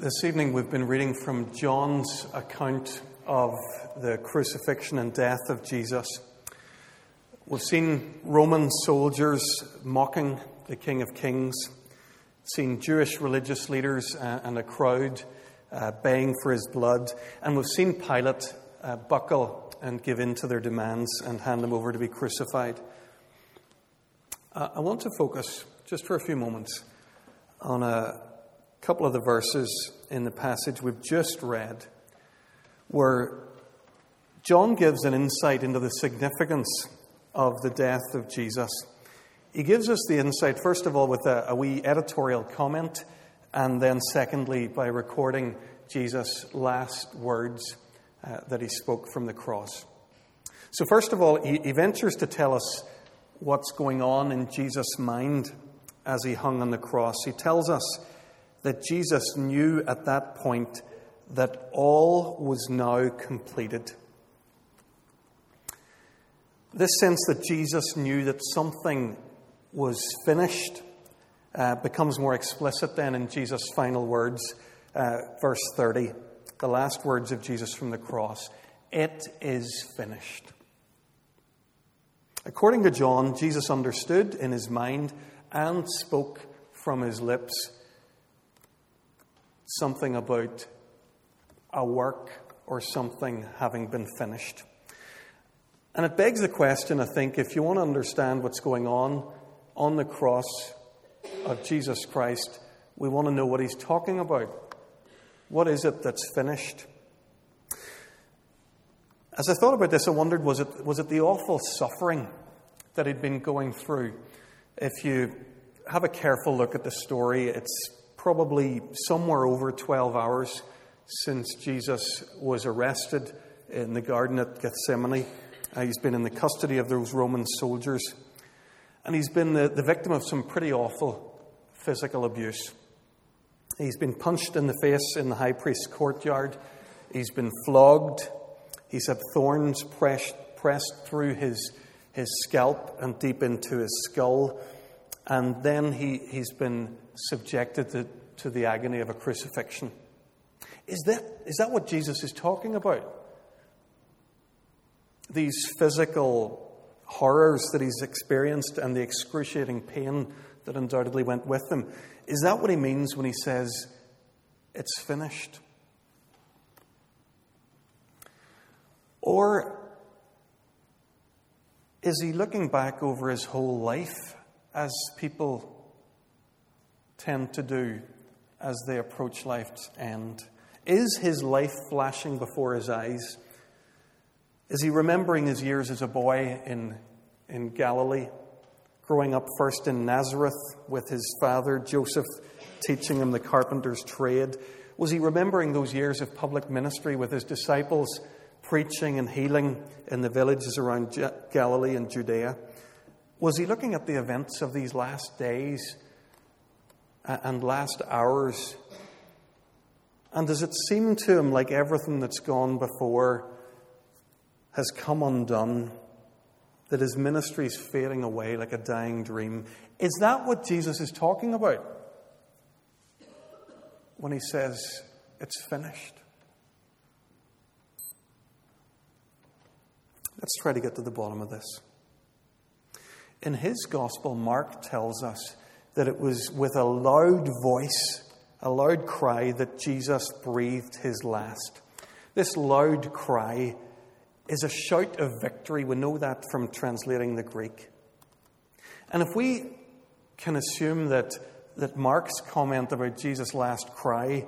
This evening we've been reading from John's account of the crucifixion and death of Jesus. We've seen Roman soldiers mocking the King of Kings, seen Jewish religious leaders uh, and a crowd uh, baying for his blood, and we've seen Pilate uh, buckle and give in to their demands and hand him over to be crucified. I want to focus just for a few moments on a couple of the verses in the passage we've just read where John gives an insight into the significance of the death of Jesus. He gives us the insight, first of all, with a, a wee editorial comment, and then, secondly, by recording Jesus' last words uh, that he spoke from the cross. So, first of all, he, he ventures to tell us what's going on in Jesus' mind as he hung on the cross. He tells us that Jesus knew at that point that all was now completed. This sense that Jesus knew that something was finished uh, becomes more explicit then in Jesus' final words, uh, verse 30, the last words of Jesus from the cross It is finished. According to John, Jesus understood in his mind and spoke from his lips something about a work or something having been finished. And it begs the question, I think, if you want to understand what's going on on the cross of Jesus Christ, we want to know what he's talking about. What is it that's finished? As I thought about this, I wondered was it, was it the awful suffering that he'd been going through? If you have a careful look at the story, it's probably somewhere over 12 hours since Jesus was arrested in the garden at Gethsemane. Uh, he's been in the custody of those Roman soldiers. And he's been the, the victim of some pretty awful physical abuse. He's been punched in the face in the high priest's courtyard. He's been flogged. He's had thorns pressed, pressed through his, his scalp and deep into his skull. And then he, he's been subjected to, to the agony of a crucifixion. Is that, is that what Jesus is talking about? These physical horrors that he's experienced and the excruciating pain that undoubtedly went with them. Is that what he means when he says, it's finished? Or is he looking back over his whole life as people tend to do as they approach life's end? Is his life flashing before his eyes? Is he remembering his years as a boy in, in Galilee, growing up first in Nazareth with his father, Joseph, teaching him the carpenter's trade? Was he remembering those years of public ministry with his disciples, preaching and healing in the villages around Galilee and Judea? Was he looking at the events of these last days and last hours? And does it seem to him like everything that's gone before has come undone? That his ministry is fading away like a dying dream? Is that what Jesus is talking about when he says it's finished? Let's try to get to the bottom of this. In his gospel, Mark tells us that it was with a loud voice, a loud cry, that Jesus breathed his last. This loud cry is a shout of victory. We know that from translating the Greek. And if we can assume that, that Mark's comment about Jesus' last cry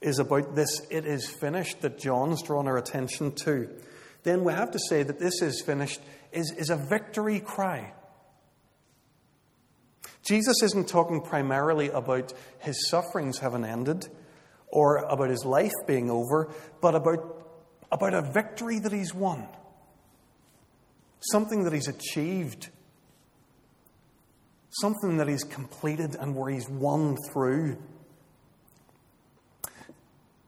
is about this, it is finished, that John's drawn our attention to, then we have to say that this is finished is, is a victory cry. Jesus isn't talking primarily about his sufferings having ended or about his life being over, but about, about a victory that he's won, something that he's achieved, something that he's completed and where he's won through.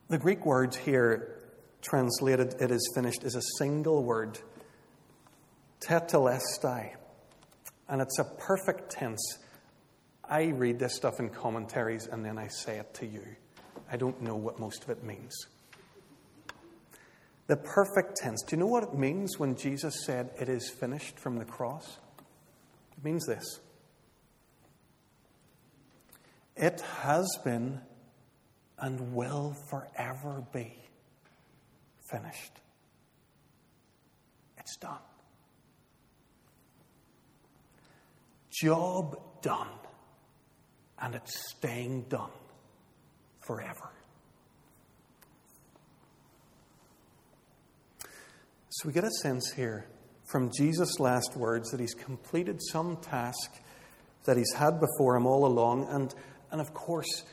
The Greek word here, translated, it is finished, is a single word, tetelestai, and it's a perfect tense I read this stuff in commentaries and then I say it to you. I don't know what most of it means. The perfect tense. Do you know what it means when Jesus said, It is finished from the cross? It means this It has been and will forever be finished. It's done. Job done. And it's staying done forever. So we get a sense here from Jesus' last words that he's completed some task that he's had before him all along. And, and of course,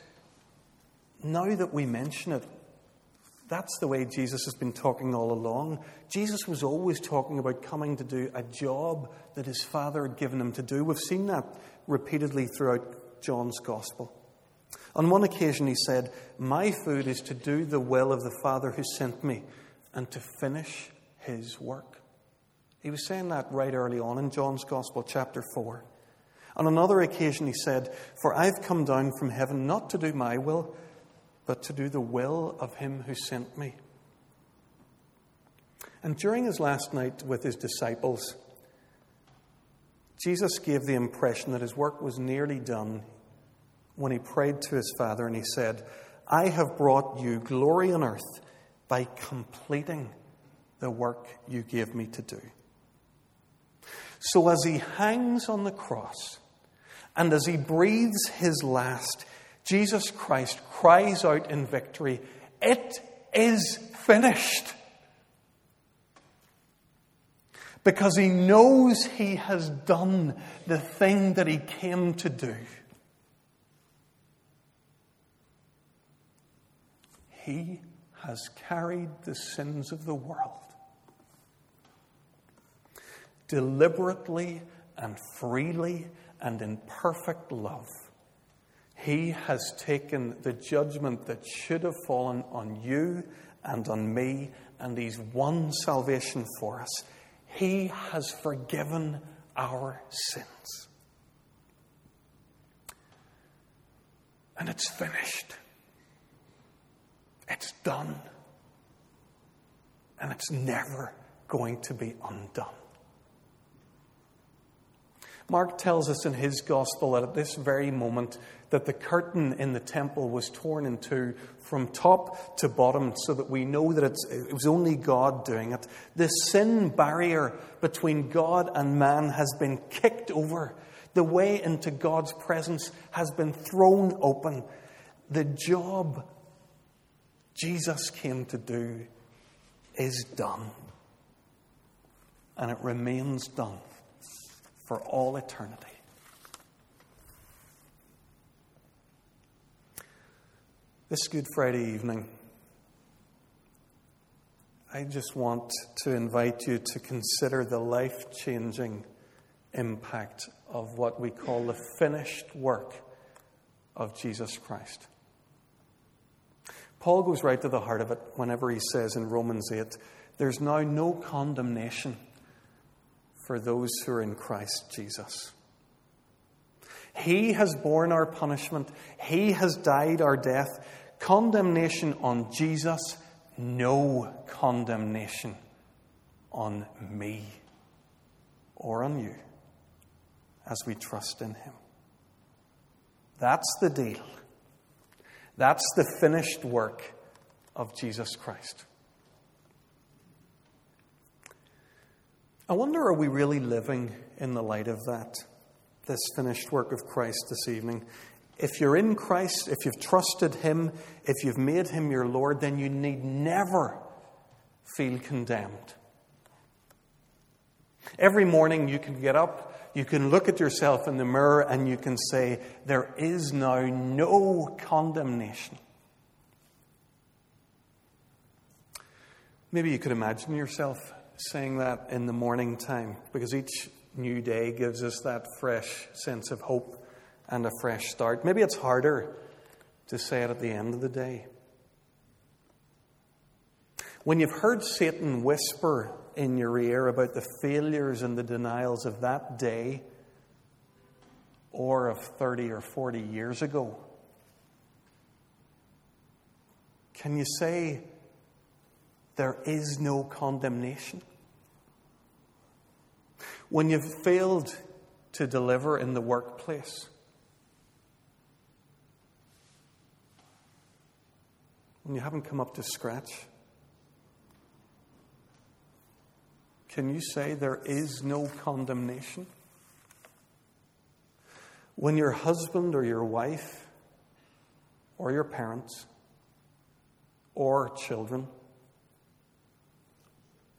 now that we mention it, that's the way Jesus has been talking all along. Jesus was always talking about coming to do a job that his Father had given him to do. We've seen that repeatedly throughout John's Gospel. On one occasion, he said, My food is to do the will of the Father who sent me and to finish his work. He was saying that right early on in John's Gospel, chapter 4. On another occasion, he said, For I've come down from heaven not to do my will, but to do the will of him who sent me. And during his last night with his disciples, Jesus gave the impression that his work was nearly done when he prayed to his Father and he said, I have brought you glory on earth by completing the work you gave me to do. So as he hangs on the cross and as he breathes his last, Jesus Christ cries out in victory, It is finished. Because he knows he has done the thing that he came to do. He has carried the sins of the world deliberately and freely and in perfect love. He has taken the judgment that should have fallen on you and on me, and He's won salvation for us. He has forgiven our sins. And it's finished. It's done. And it's never going to be undone. Mark tells us in his gospel that at this very moment that the curtain in the temple was torn in two from top to bottom so that we know that it was only God doing it. The sin barrier between God and man has been kicked over. The way into God's presence has been thrown open. The job Jesus came to do is done. And it remains done for all eternity. This Good Friday evening, I just want to invite you to consider the life changing impact of what we call the finished work of Jesus Christ. Paul goes right to the heart of it whenever he says in Romans 8, there's now no condemnation for those who are in Christ Jesus. He has borne our punishment, He has died our death. Condemnation on Jesus, no condemnation on me or on you as we trust in Him. That's the deal. That's the finished work of Jesus Christ. I wonder, are we really living in the light of that, this finished work of Christ this evening? If you're in Christ, if you've trusted Him, if you've made Him your Lord, then you need never feel condemned. Every morning you can get up, you can look at yourself in the mirror, and you can say, There is now no condemnation. Maybe you could imagine yourself saying that in the morning time because each new day gives us that fresh sense of hope and a fresh start. Maybe it's harder to say it at the end of the day. When you've heard Satan whisper in your ear about the failures and the denials of that day or of 30 or 40 years ago, Can you say there is no condemnation? When you've failed to deliver in the workplace, when you haven't come up to scratch, can you say there is no condemnation? When your husband or your wife or your parents or children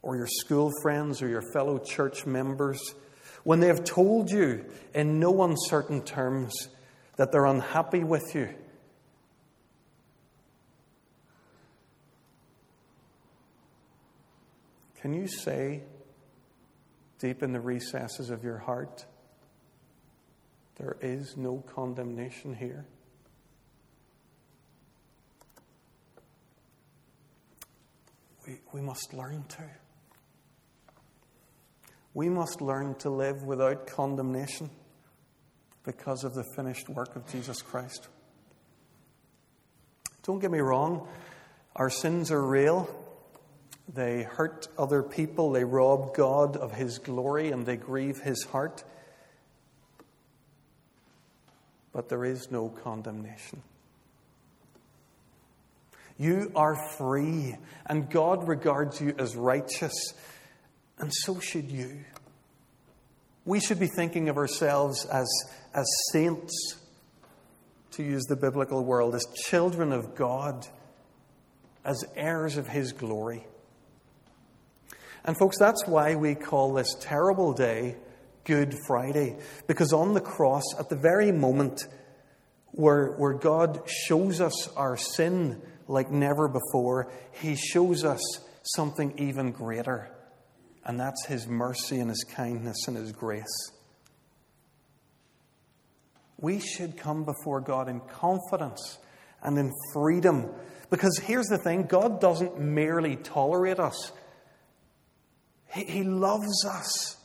or your school friends or your fellow church members, when they have told you in no uncertain terms that they're unhappy with you, can you say deep in the recesses of your heart, there is no condemnation here? We, we must learn to. We must learn to live without condemnation because of the finished work of Jesus Christ. Don't get me wrong, our sins are real. They hurt other people, they rob God of His glory, and they grieve His heart. But there is no condemnation. You are free, and God regards you as righteous and so should you. We should be thinking of ourselves as, as saints, to use the biblical world, as children of God, as heirs of His glory. And, folks, that's why we call this terrible day Good Friday, because on the cross, at the very moment where, where God shows us our sin like never before, He shows us something even greater and that's His mercy and His kindness and His grace. We should come before God in confidence and in freedom. Because here's the thing God doesn't merely tolerate us, He, he loves us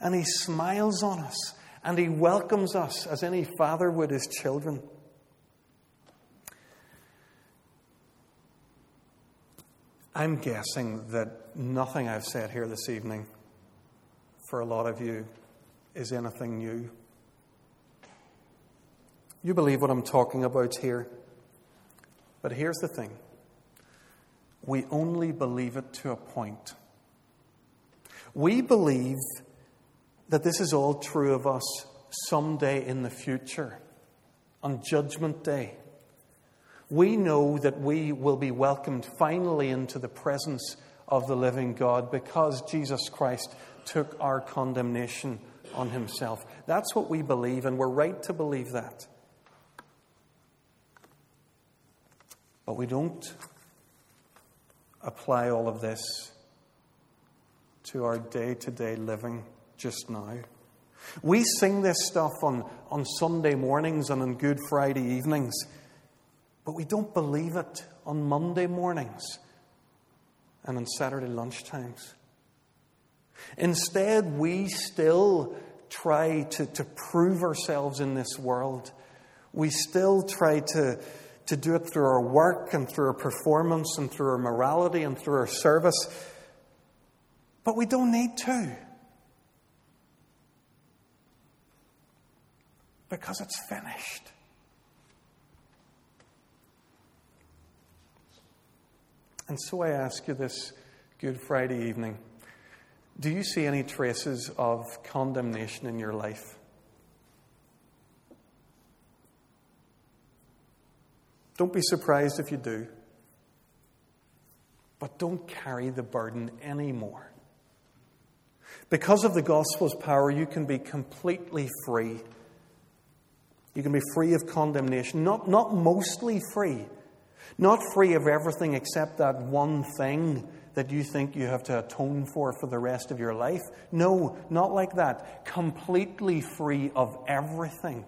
and He smiles on us and He welcomes us as any father would his children. I'm guessing that nothing I've said here this evening for a lot of you is anything new. You believe what I'm talking about here. But here's the thing we only believe it to a point. We believe that this is all true of us someday in the future, on Judgment Day we know that we will be welcomed finally into the presence of the living God because Jesus Christ took our condemnation on himself. That's what we believe, and we're right to believe that. But we don't apply all of this to our day to day living just now. We sing this stuff on, on Sunday mornings and on Good Friday evenings but we don't believe it on Monday mornings and on Saturday lunchtimes. Instead, we still try to, to prove ourselves in this world. We still try to, to do it through our work and through our performance and through our morality and through our service. But we don't need to. Because it's finished. And so I ask you this Good Friday evening do you see any traces of condemnation in your life? Don't be surprised if you do. But don't carry the burden anymore. Because of the gospel's power, you can be completely free. You can be free of condemnation. Not, not mostly free, not free of everything except that one thing that you think you have to atone for for the rest of your life. No, not like that. Completely free of everything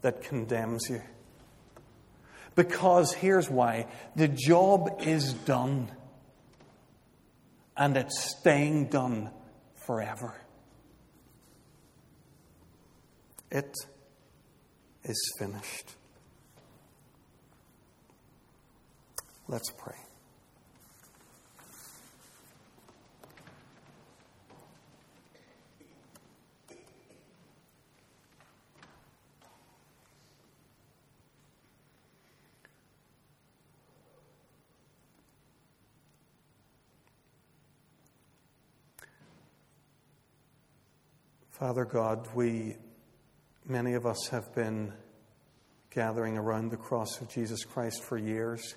that condemns you. Because here's why the job is done, and it's staying done forever. It is finished. Let's pray. Father God, we, many of us have been gathering around the cross of Jesus Christ for years.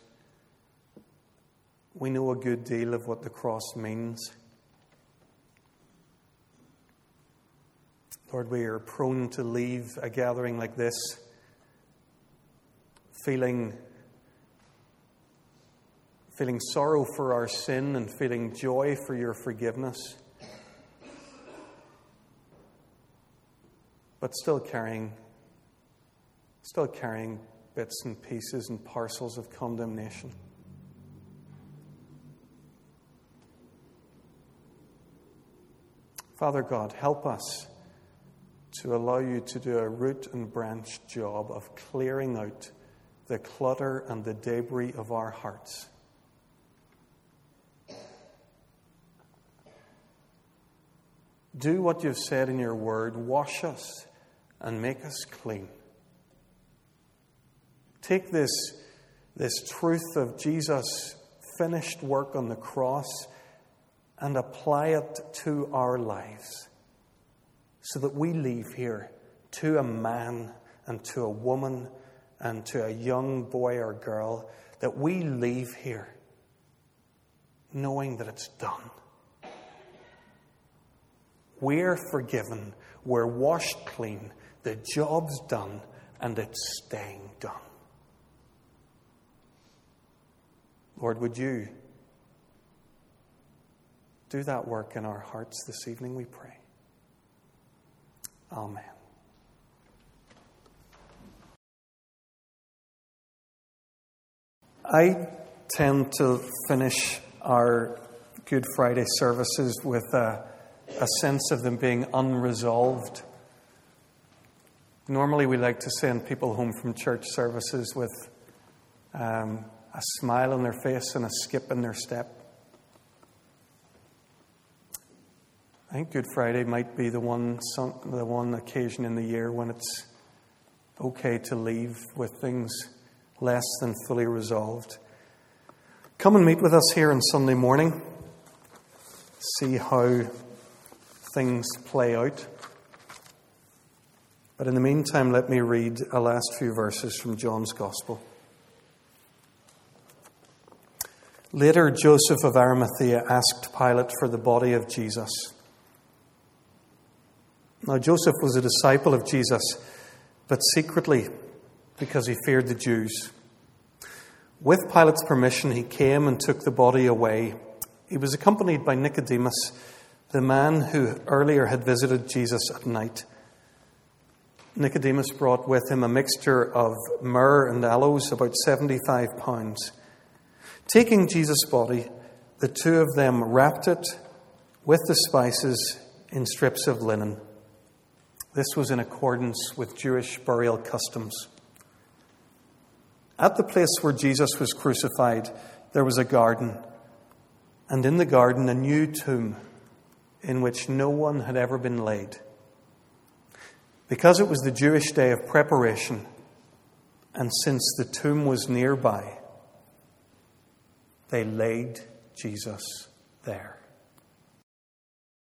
We know a good deal of what the cross means. Lord, we are prone to leave a gathering like this feeling, feeling sorrow for our sin and feeling joy for your forgiveness. But still carrying, still carrying bits and pieces and parcels of condemnation. Father God, help us to allow you to do a root and branch job of clearing out the clutter and the debris of our hearts. Do what you've said in your word. Wash us and make us clean. Take this, this truth of Jesus' finished work on the cross and apply it to our lives so that we leave here to a man and to a woman and to a young boy or girl, that we leave here knowing that it's done. We're forgiven, we're washed clean, the job's done, and it's staying done. Lord, would you do that work in our hearts this evening, we pray. Amen. I tend to finish our Good Friday services with a, a sense of them being unresolved. Normally, we like to send people home from church services with um, a smile on their face and a skip in their step. I think Good Friday might be the one, the one occasion in the year when it's okay to leave with things less than fully resolved. Come and meet with us here on Sunday morning. See how things play out. But in the meantime, let me read a last few verses from John's Gospel. Later, Joseph of Arimathea asked Pilate for the body of Jesus. Now, Joseph was a disciple of Jesus, but secretly because he feared the Jews. With Pilate's permission, he came and took the body away. He was accompanied by Nicodemus, the man who earlier had visited Jesus at night. Nicodemus brought with him a mixture of myrrh and aloes, about 75 pounds. Taking Jesus' body, the two of them wrapped it with the spices in strips of linen. This was in accordance with Jewish burial customs. At the place where Jesus was crucified, there was a garden, and in the garden, a new tomb in which no one had ever been laid. Because it was the Jewish day of preparation, and since the tomb was nearby, they laid Jesus there.